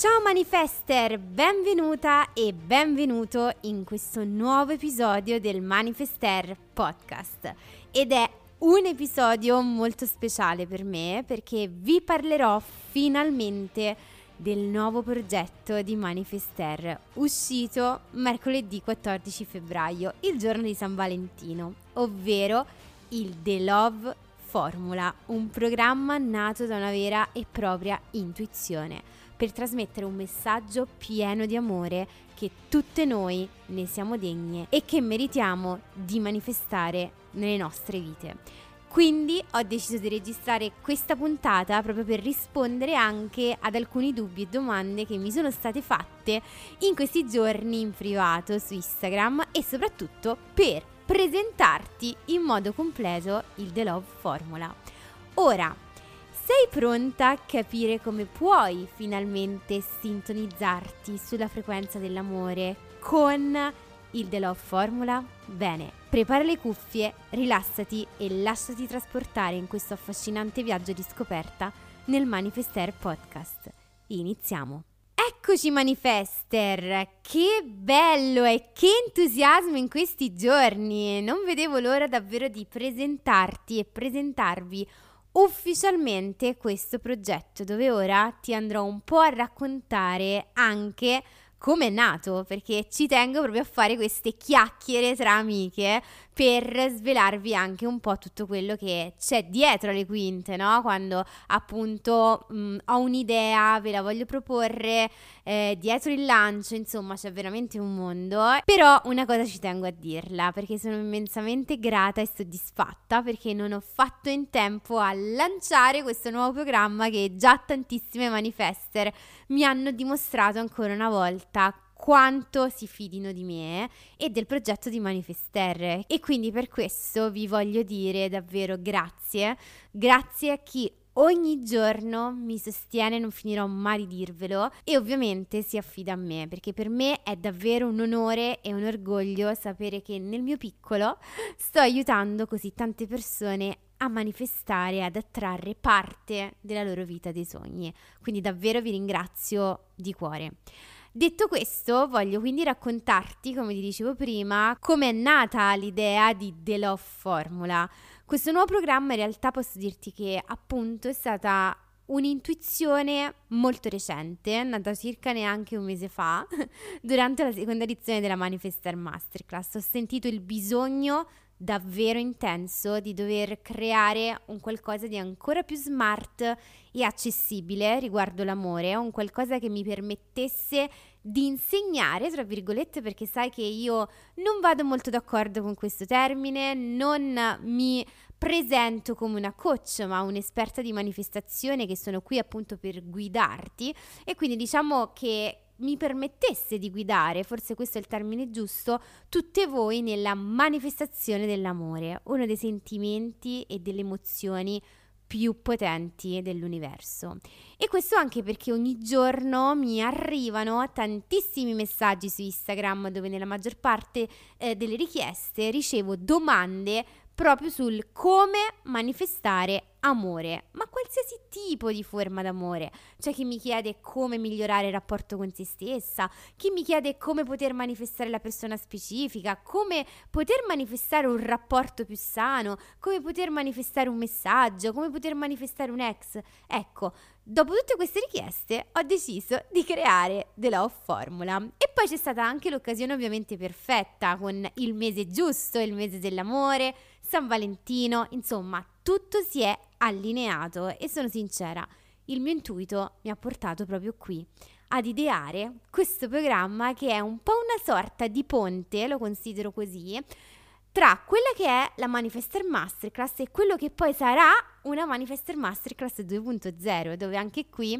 Ciao Manifester, benvenuta e benvenuto in questo nuovo episodio del Manifester podcast. Ed è un episodio molto speciale per me perché vi parlerò finalmente del nuovo progetto di Manifester uscito mercoledì 14 febbraio, il giorno di San Valentino, ovvero il The Love Formula, un programma nato da una vera e propria intuizione per trasmettere un messaggio pieno di amore che tutte noi ne siamo degne e che meritiamo di manifestare nelle nostre vite. Quindi ho deciso di registrare questa puntata proprio per rispondere anche ad alcuni dubbi e domande che mi sono state fatte in questi giorni in privato su Instagram e soprattutto per presentarti in modo completo il The Love Formula. Ora, sei pronta a capire come puoi finalmente sintonizzarti sulla frequenza dell'amore con il The Love Formula? Bene, prepara le cuffie, rilassati e lasciati trasportare in questo affascinante viaggio di scoperta nel Manifester Podcast. Iniziamo! Eccoci Manifester, che bello e che entusiasmo in questi giorni! Non vedevo l'ora davvero di presentarti e presentarvi ufficialmente questo progetto dove ora ti andrò un po' a raccontare anche come è nato, perché ci tengo proprio a fare queste chiacchiere tra amiche per svelarvi anche un po' tutto quello che c'è dietro le quinte, no? Quando appunto mh, ho un'idea, ve la voglio proporre, eh, dietro il lancio, insomma, c'è veramente un mondo. Però una cosa ci tengo a dirla, perché sono immensamente grata e soddisfatta perché non ho fatto in tempo a lanciare questo nuovo programma che già tantissime manifester mi hanno dimostrato ancora una volta quanto si fidino di me e del progetto di Manifester. E quindi per questo vi voglio dire davvero grazie, grazie a chi ogni giorno mi sostiene, non finirò mai di dirvelo e ovviamente si affida a me perché per me è davvero un onore e un orgoglio sapere che nel mio piccolo sto aiutando così tante persone a manifestare, ad attrarre parte della loro vita dei sogni. Quindi davvero vi ringrazio di cuore. Detto questo, voglio quindi raccontarti, come ti dicevo prima, come è nata l'idea di The Love Formula. Questo nuovo programma in realtà posso dirti che appunto è stata un'intuizione molto recente, nata circa neanche un mese fa, durante la seconda edizione della Manifester Masterclass. Ho sentito il bisogno davvero intenso di dover creare un qualcosa di ancora più smart e accessibile riguardo l'amore, un qualcosa che mi permettesse di insegnare, tra virgolette, perché sai che io non vado molto d'accordo con questo termine, non mi presento come una coach, ma un'esperta di manifestazione che sono qui appunto per guidarti e quindi diciamo che mi permettesse di guidare, forse questo è il termine giusto, tutte voi nella manifestazione dell'amore, uno dei sentimenti e delle emozioni più potenti dell'universo. E questo anche perché ogni giorno mi arrivano tantissimi messaggi su Instagram dove nella maggior parte eh, delle richieste ricevo domande proprio sul come manifestare amore, ma qualsiasi tipo di forma d'amore. C'è chi mi chiede come migliorare il rapporto con se stessa, chi mi chiede come poter manifestare la persona specifica, come poter manifestare un rapporto più sano, come poter manifestare un messaggio, come poter manifestare un ex. Ecco, dopo tutte queste richieste ho deciso di creare The Love Formula e poi c'è stata anche l'occasione ovviamente perfetta con il mese giusto, il mese dell'amore, San Valentino, insomma, tutto si è allineato e sono sincera, il mio intuito mi ha portato proprio qui ad ideare questo programma che è un po' una sorta di ponte, lo considero così, tra quella che è la Manifester Masterclass e quello che poi sarà una Manifester Masterclass 2.0, dove anche qui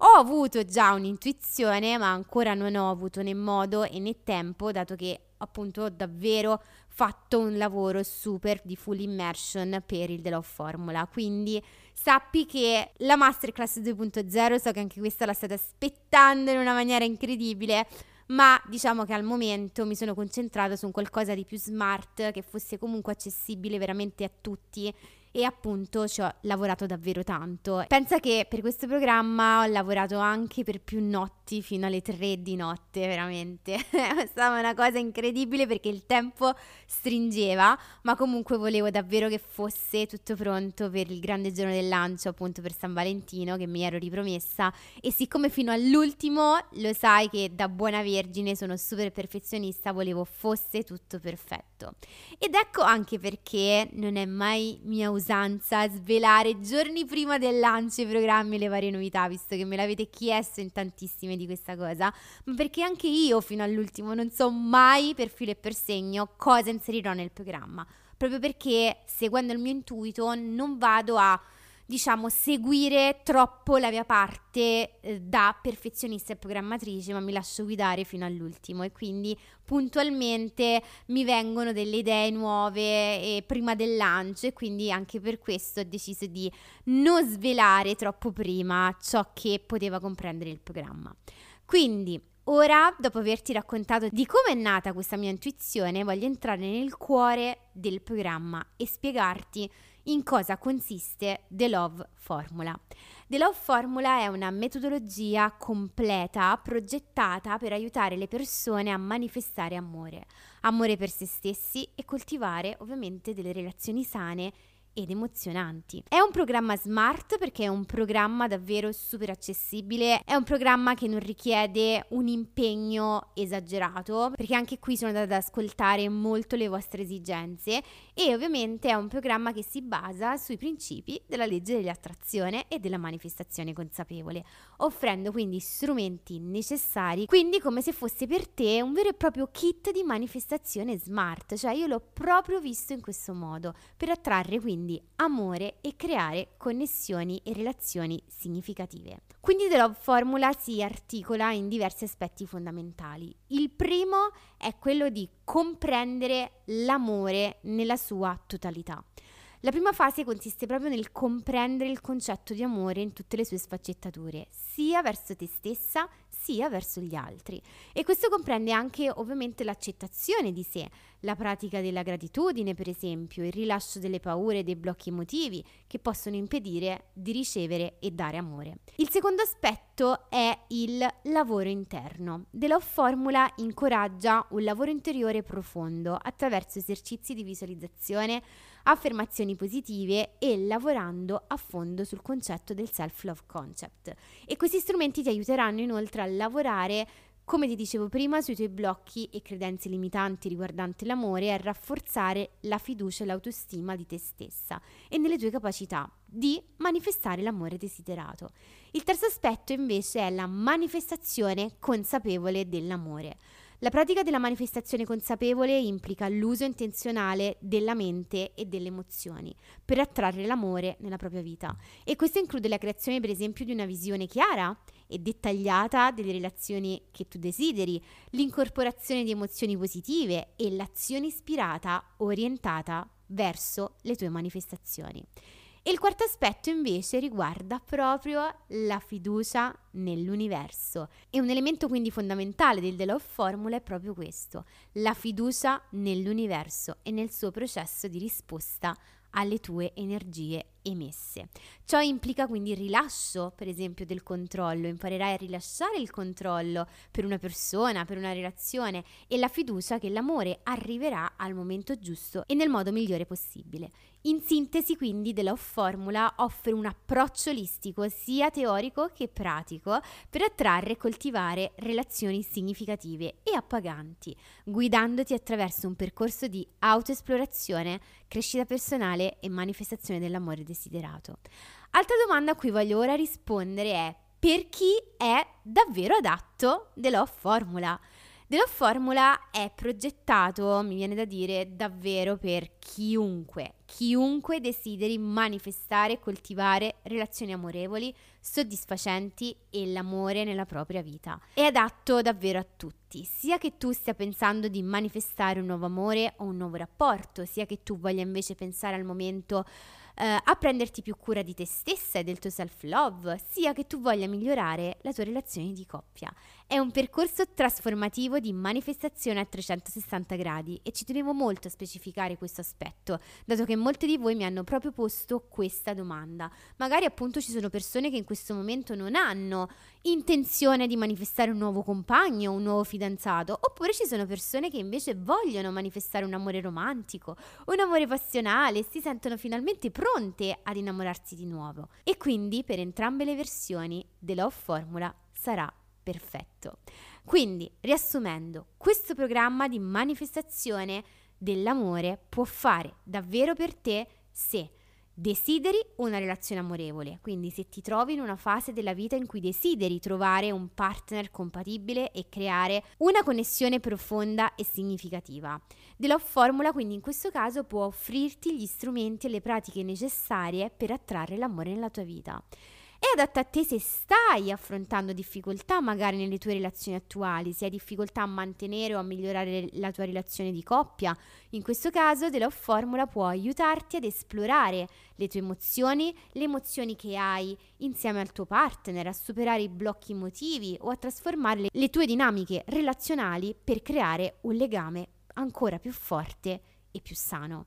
ho avuto già un'intuizione, ma ancora non ho avuto né modo e né tempo, dato che appunto ho davvero fatto un lavoro super di full immersion per il The Love Formula. Quindi sappi che la Masterclass 2.0, so che anche questa la state aspettando in una maniera incredibile, ma diciamo che al momento mi sono concentrata su un qualcosa di più smart, che fosse comunque accessibile veramente a tutti e appunto ci ho lavorato davvero tanto. Pensa che per questo programma ho lavorato anche per più notti fino alle 3 di notte, veramente. È stata una cosa incredibile perché il tempo stringeva, ma comunque volevo davvero che fosse tutto pronto per il grande giorno del lancio, appunto per San Valentino che mi ero ripromessa e siccome fino all'ultimo lo sai che da buona vergine sono super perfezionista, volevo fosse tutto perfetto. Ed ecco anche perché non è mai mia usanza svelare giorni prima del lancio i programmi e le varie novità, visto che me l'avete chiesto in tantissime di questa cosa, ma perché anche io fino all'ultimo non so mai per filo e per segno cosa inserirò nel programma, proprio perché seguendo il mio intuito non vado a diciamo, seguire troppo la mia parte eh, da perfezionista e programmatrice, ma mi lascio guidare fino all'ultimo e quindi puntualmente mi vengono delle idee nuove eh, prima del lancio e quindi anche per questo ho deciso di non svelare troppo prima ciò che poteva comprendere il programma. Quindi Ora, dopo averti raccontato di come è nata questa mia intuizione, voglio entrare nel cuore del programma e spiegarti in cosa consiste The Love Formula. The Love Formula è una metodologia completa progettata per aiutare le persone a manifestare amore, amore per se stessi e coltivare ovviamente delle relazioni sane ed emozionanti. È un programma smart perché è un programma davvero super accessibile, è un programma che non richiede un impegno esagerato, perché anche qui sono andata ad ascoltare molto le vostre esigenze e ovviamente è un programma che si basa sui principi della legge dell'attrazione e della manifestazione consapevole, offrendo quindi strumenti necessari, quindi come se fosse per te un vero e proprio kit di manifestazione smart, cioè io l'ho proprio visto in questo modo, per attrarre quindi quindi amore e creare connessioni e relazioni significative. Quindi The Love Formula si articola in diversi aspetti fondamentali. Il primo è quello di comprendere l'amore nella sua totalità. La prima fase consiste proprio nel comprendere il concetto di amore in tutte le sue sfaccettature, sia verso te stessa sia verso gli altri. E questo comprende anche ovviamente l'accettazione di sé, la pratica della gratitudine, per esempio, il rilascio delle paure e dei blocchi emotivi che possono impedire di ricevere e dare amore. Il secondo aspetto è il lavoro interno. The Love Formula incoraggia un lavoro interiore profondo attraverso esercizi di visualizzazione, affermazioni positive e lavorando a fondo sul concetto del self-love concept. E questi strumenti ti aiuteranno inoltre a lavorare come ti dicevo prima, sui tuoi blocchi e credenze limitanti riguardanti l'amore a rafforzare la fiducia e l'autostima di te stessa e nelle tue capacità di manifestare l'amore desiderato. Il terzo aspetto invece è la manifestazione consapevole dell'amore. La pratica della manifestazione consapevole implica l'uso intenzionale della mente e delle emozioni per attrarre l'amore nella propria vita e questo include la creazione per esempio di una visione chiara e dettagliata delle relazioni che tu desideri, l'incorporazione di emozioni positive e l'azione ispirata orientata verso le tue manifestazioni. Il quarto aspetto invece riguarda proprio la fiducia nell'universo. E un elemento quindi fondamentale del The Love Formula è proprio questo, la fiducia nell'universo e nel suo processo di risposta alle tue energie emesse. Ciò implica quindi il rilascio, per esempio, del controllo, imparerai a rilasciare il controllo per una persona, per una relazione e la fiducia che l'amore arriverà al momento giusto e nel modo migliore possibile. In sintesi, quindi, The Formula offre un approccio olistico sia teorico che pratico per attrarre e coltivare relazioni significative e appaganti, guidandoti attraverso un percorso di autoesplorazione, crescita personale e manifestazione dell'amore desiderato. Altra domanda a cui voglio ora rispondere è per chi è davvero adatto The Love Formula? The Love Formula è progettato, mi viene da dire, davvero per chiunque, chiunque desideri manifestare e coltivare relazioni amorevoli, soddisfacenti e l'amore nella propria vita. È adatto davvero a tutti, sia che tu stia pensando di manifestare un nuovo amore o un nuovo rapporto, sia che tu voglia invece pensare al momento eh, a prenderti più cura di te stessa e del tuo self-love, sia che tu voglia migliorare la tua relazione di coppia. È un percorso trasformativo di manifestazione a 360 gradi e ci tenevo molto a specificare questo aspetto, dato che molte di voi mi hanno proprio posto questa domanda. Magari appunto ci sono persone che in questo momento non hanno intenzione di manifestare un nuovo compagno, un nuovo fidanzato, oppure ci sono persone che invece vogliono manifestare un amore romantico, un amore passionale si sentono finalmente pronte ad innamorarsi di nuovo. E quindi per entrambe le versioni The Love Formula sarà perfetto. Quindi, riassumendo, questo programma di manifestazione dell'amore può fare davvero per te se Desideri una relazione amorevole, quindi se ti trovi in una fase della vita in cui desideri trovare un partner compatibile e creare una connessione profonda e significativa. The Love Formula quindi in questo caso può offrirti gli strumenti e le pratiche necessarie per attrarre l'amore nella tua vita. È adatta a te se stai affrontando difficoltà magari nelle tue relazioni attuali, se hai difficoltà a mantenere o a migliorare la tua relazione di coppia. In questo caso The Love Formula può aiutarti ad esplorare le tue emozioni, le emozioni che hai insieme al tuo partner, a superare i blocchi emotivi o a trasformare le tue dinamiche relazionali per creare un legame ancora più forte e più sano.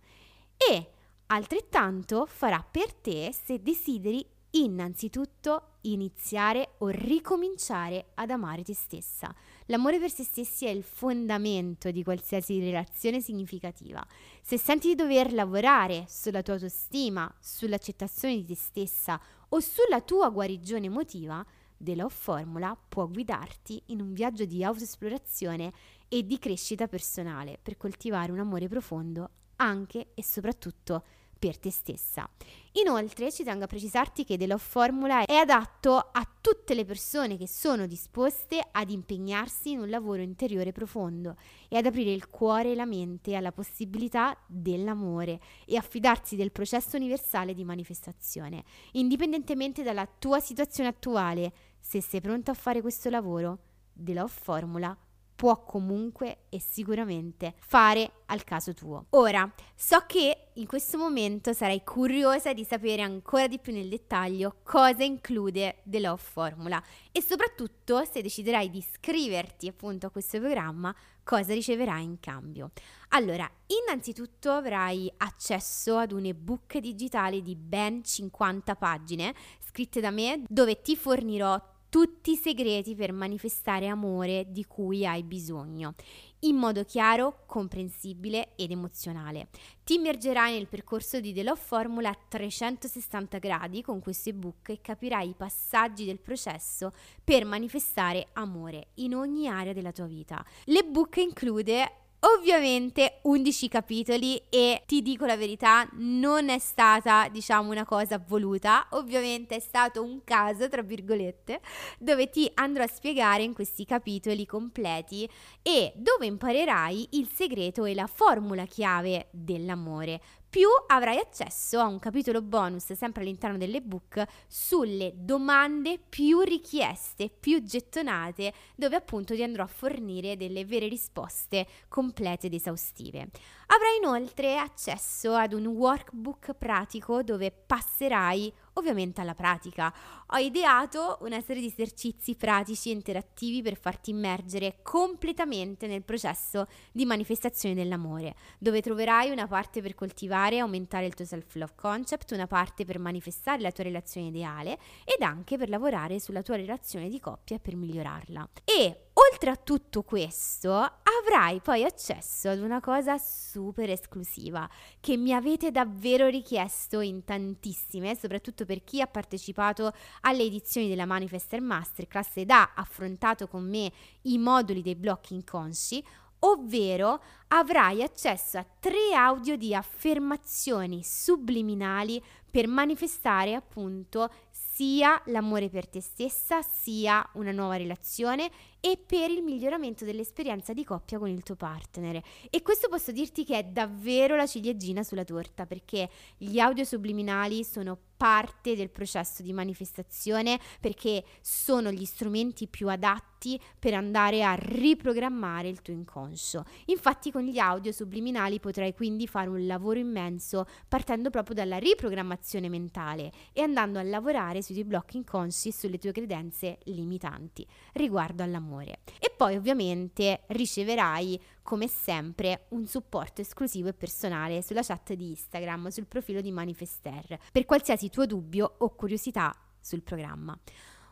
E altrettanto farà per te se desideri innanzitutto iniziare o ricominciare ad amare te stessa. L'amore per se stessi è il fondamento di qualsiasi relazione significativa. Se senti di dover lavorare sulla tua autostima, sull'accettazione di te stessa o sulla tua guarigione emotiva, The Love Formula può guidarti in un viaggio di autoesplorazione e di crescita personale per coltivare un amore profondo anche e soprattutto per te stessa. Inoltre ci tengo a precisarti che The Love Formula è adatto a tutte le persone che sono disposte ad impegnarsi in un lavoro interiore profondo e ad aprire il cuore e la mente alla possibilità dell'amore e affidarsi del processo universale di manifestazione. Indipendentemente dalla tua situazione attuale, se sei pronto a fare questo lavoro, The Love Formula può comunque e sicuramente fare al caso tuo. Ora, so che in questo momento sarai curiosa di sapere ancora di più nel dettaglio cosa include The Love Formula e soprattutto se deciderai di iscriverti appunto a questo programma cosa riceverai in cambio. Allora, innanzitutto avrai accesso ad un ebook digitale di ben 50 pagine scritte da me dove ti fornirò tutti i segreti per manifestare amore di cui hai bisogno, in modo chiaro, comprensibile ed emozionale. Ti immergerai nel percorso di The Love Formula a 360 gradi con questo ebook e capirai i passaggi del processo per manifestare amore in ogni area della tua vita. L'ebook include Ovviamente 11 capitoli e ti dico la verità, non è stata, diciamo, una cosa voluta, ovviamente è stato un caso, tra virgolette, dove ti andrò a spiegare in questi capitoli completi e dove imparerai il segreto e la formula chiave dell'amore più avrai accesso a un capitolo bonus sempre all'interno dell'ebook sulle domande più richieste, più gettonate, dove appunto ti andrò a fornire delle vere risposte complete ed esaustive. Avrai inoltre accesso ad un workbook pratico dove passerai ovviamente alla pratica. Ho ideato una serie di esercizi pratici e interattivi per farti immergere completamente nel processo di manifestazione dell'amore, dove troverai una parte per coltivare e aumentare il tuo self-love concept, una parte per manifestare la tua relazione ideale ed anche per lavorare sulla tua relazione di coppia per migliorarla. E oltre a tutto questo, avrai poi accesso ad una cosa super esclusiva che mi avete davvero richiesto in tantissime, soprattutto per chi ha partecipato alle edizioni della Manifester Masterclass ed ha affrontato con me i moduli dei blocchi inconsci, ovvero avrai accesso a tre audio di affermazioni subliminali per manifestare appunto sia l'amore per te stessa, sia una nuova relazione e per il miglioramento dell'esperienza di coppia con il tuo partner. E questo posso dirti che è davvero la ciliegina sulla torta perché gli audio subliminali sono parte del processo di manifestazione perché sono gli strumenti più adatti per andare a riprogrammare il tuo inconscio. Infatti con gli audio subliminali potrai quindi fare un lavoro immenso partendo proprio dalla riprogrammazione mentale e andando a lavorare sui tuoi blocchi inconsci e sulle tue credenze limitanti riguardo all'amore amore. E poi ovviamente riceverai come sempre un supporto esclusivo e personale sulla chat di Instagram, sul profilo di Manifester, per qualsiasi tuo dubbio o curiosità sul programma.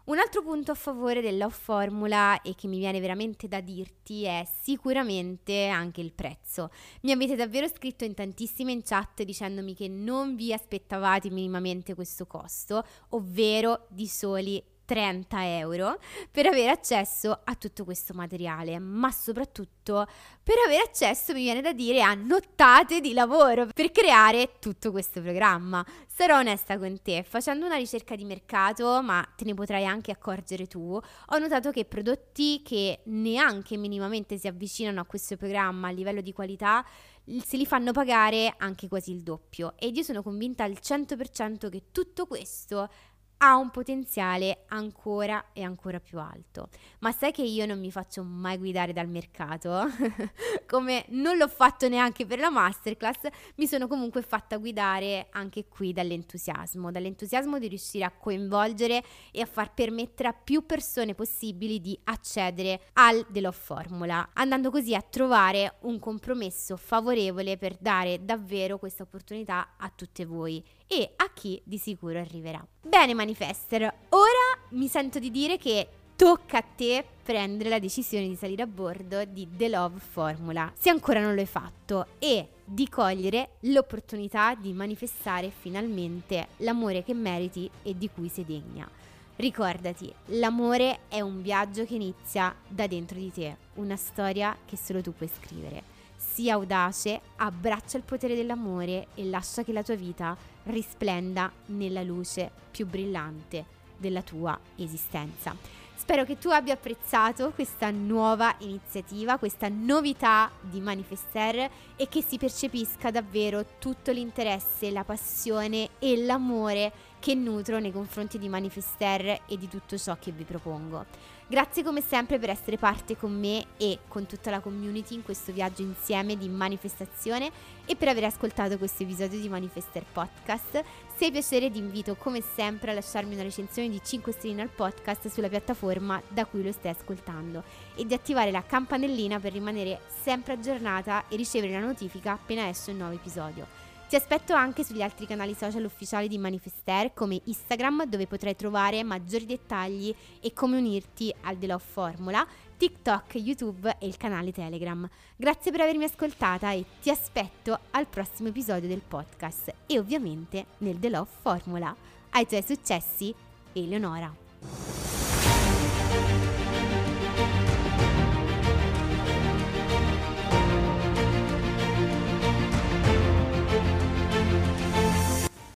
Un altro punto a favore della formula e che mi viene veramente da dirti è sicuramente anche il prezzo. Mi avete davvero scritto in tantissime in chat dicendomi che non vi aspettavate minimamente questo costo, ovvero di soli 30 euro per avere accesso a tutto questo materiale, ma soprattutto per avere accesso, mi viene da dire, a nottate di lavoro per creare tutto questo programma. Sarò onesta con te, facendo una ricerca di mercato, ma te ne potrai anche accorgere tu, ho notato che prodotti che neanche minimamente si avvicinano a questo programma a livello di qualità se li fanno pagare anche quasi il doppio ed io sono convinta al 100% che tutto questo ha un potenziale ancora e ancora più alto. Ma sai che io non mi faccio mai guidare dal mercato? Come non l'ho fatto neanche per la masterclass, mi sono comunque fatta guidare anche qui dall'entusiasmo, dall'entusiasmo di riuscire a coinvolgere e a far permettere a più persone possibili di accedere al Love Formula, andando così a trovare un compromesso favorevole per dare davvero questa opportunità a tutte voi e a chi di sicuro arriverà. Bene Manifester, ora mi sento di dire che tocca a te prendere la decisione di salire a bordo di The Love Formula, se ancora non lo hai fatto, e di cogliere l'opportunità di manifestare finalmente l'amore che meriti e di cui sei degna. Ricordati, l'amore è un viaggio che inizia da dentro di te, una storia che solo tu puoi scrivere. Sii audace, abbraccia il potere dell'amore e lascia che la tua vita risplenda nella luce più brillante della tua esistenza. Spero che tu abbia apprezzato questa nuova iniziativa, questa novità di Manifester e che si percepisca davvero tutto l'interesse, la passione e l'amore che nutro nei confronti di Manifester e di tutto ciò che vi propongo. Grazie come sempre per essere parte con me e con tutta la community in questo viaggio insieme di manifestazione e per aver ascoltato questo episodio di Manifester Podcast. Se hai piacere ti invito come sempre a lasciarmi una recensione di 5 stelle al podcast sulla piattaforma da cui lo stai ascoltando e di attivare la campanellina per rimanere sempre aggiornata e ricevere la notifica appena esce un nuovo episodio. Ti aspetto anche sugli altri canali social ufficiali di Manifester come Instagram dove potrai trovare maggiori dettagli e come unirti al The Love Formula, TikTok, YouTube e il canale Telegram. Grazie per avermi ascoltata e ti aspetto al prossimo episodio del podcast e ovviamente nel The Love Formula. Ai tuoi successi, Eleonora.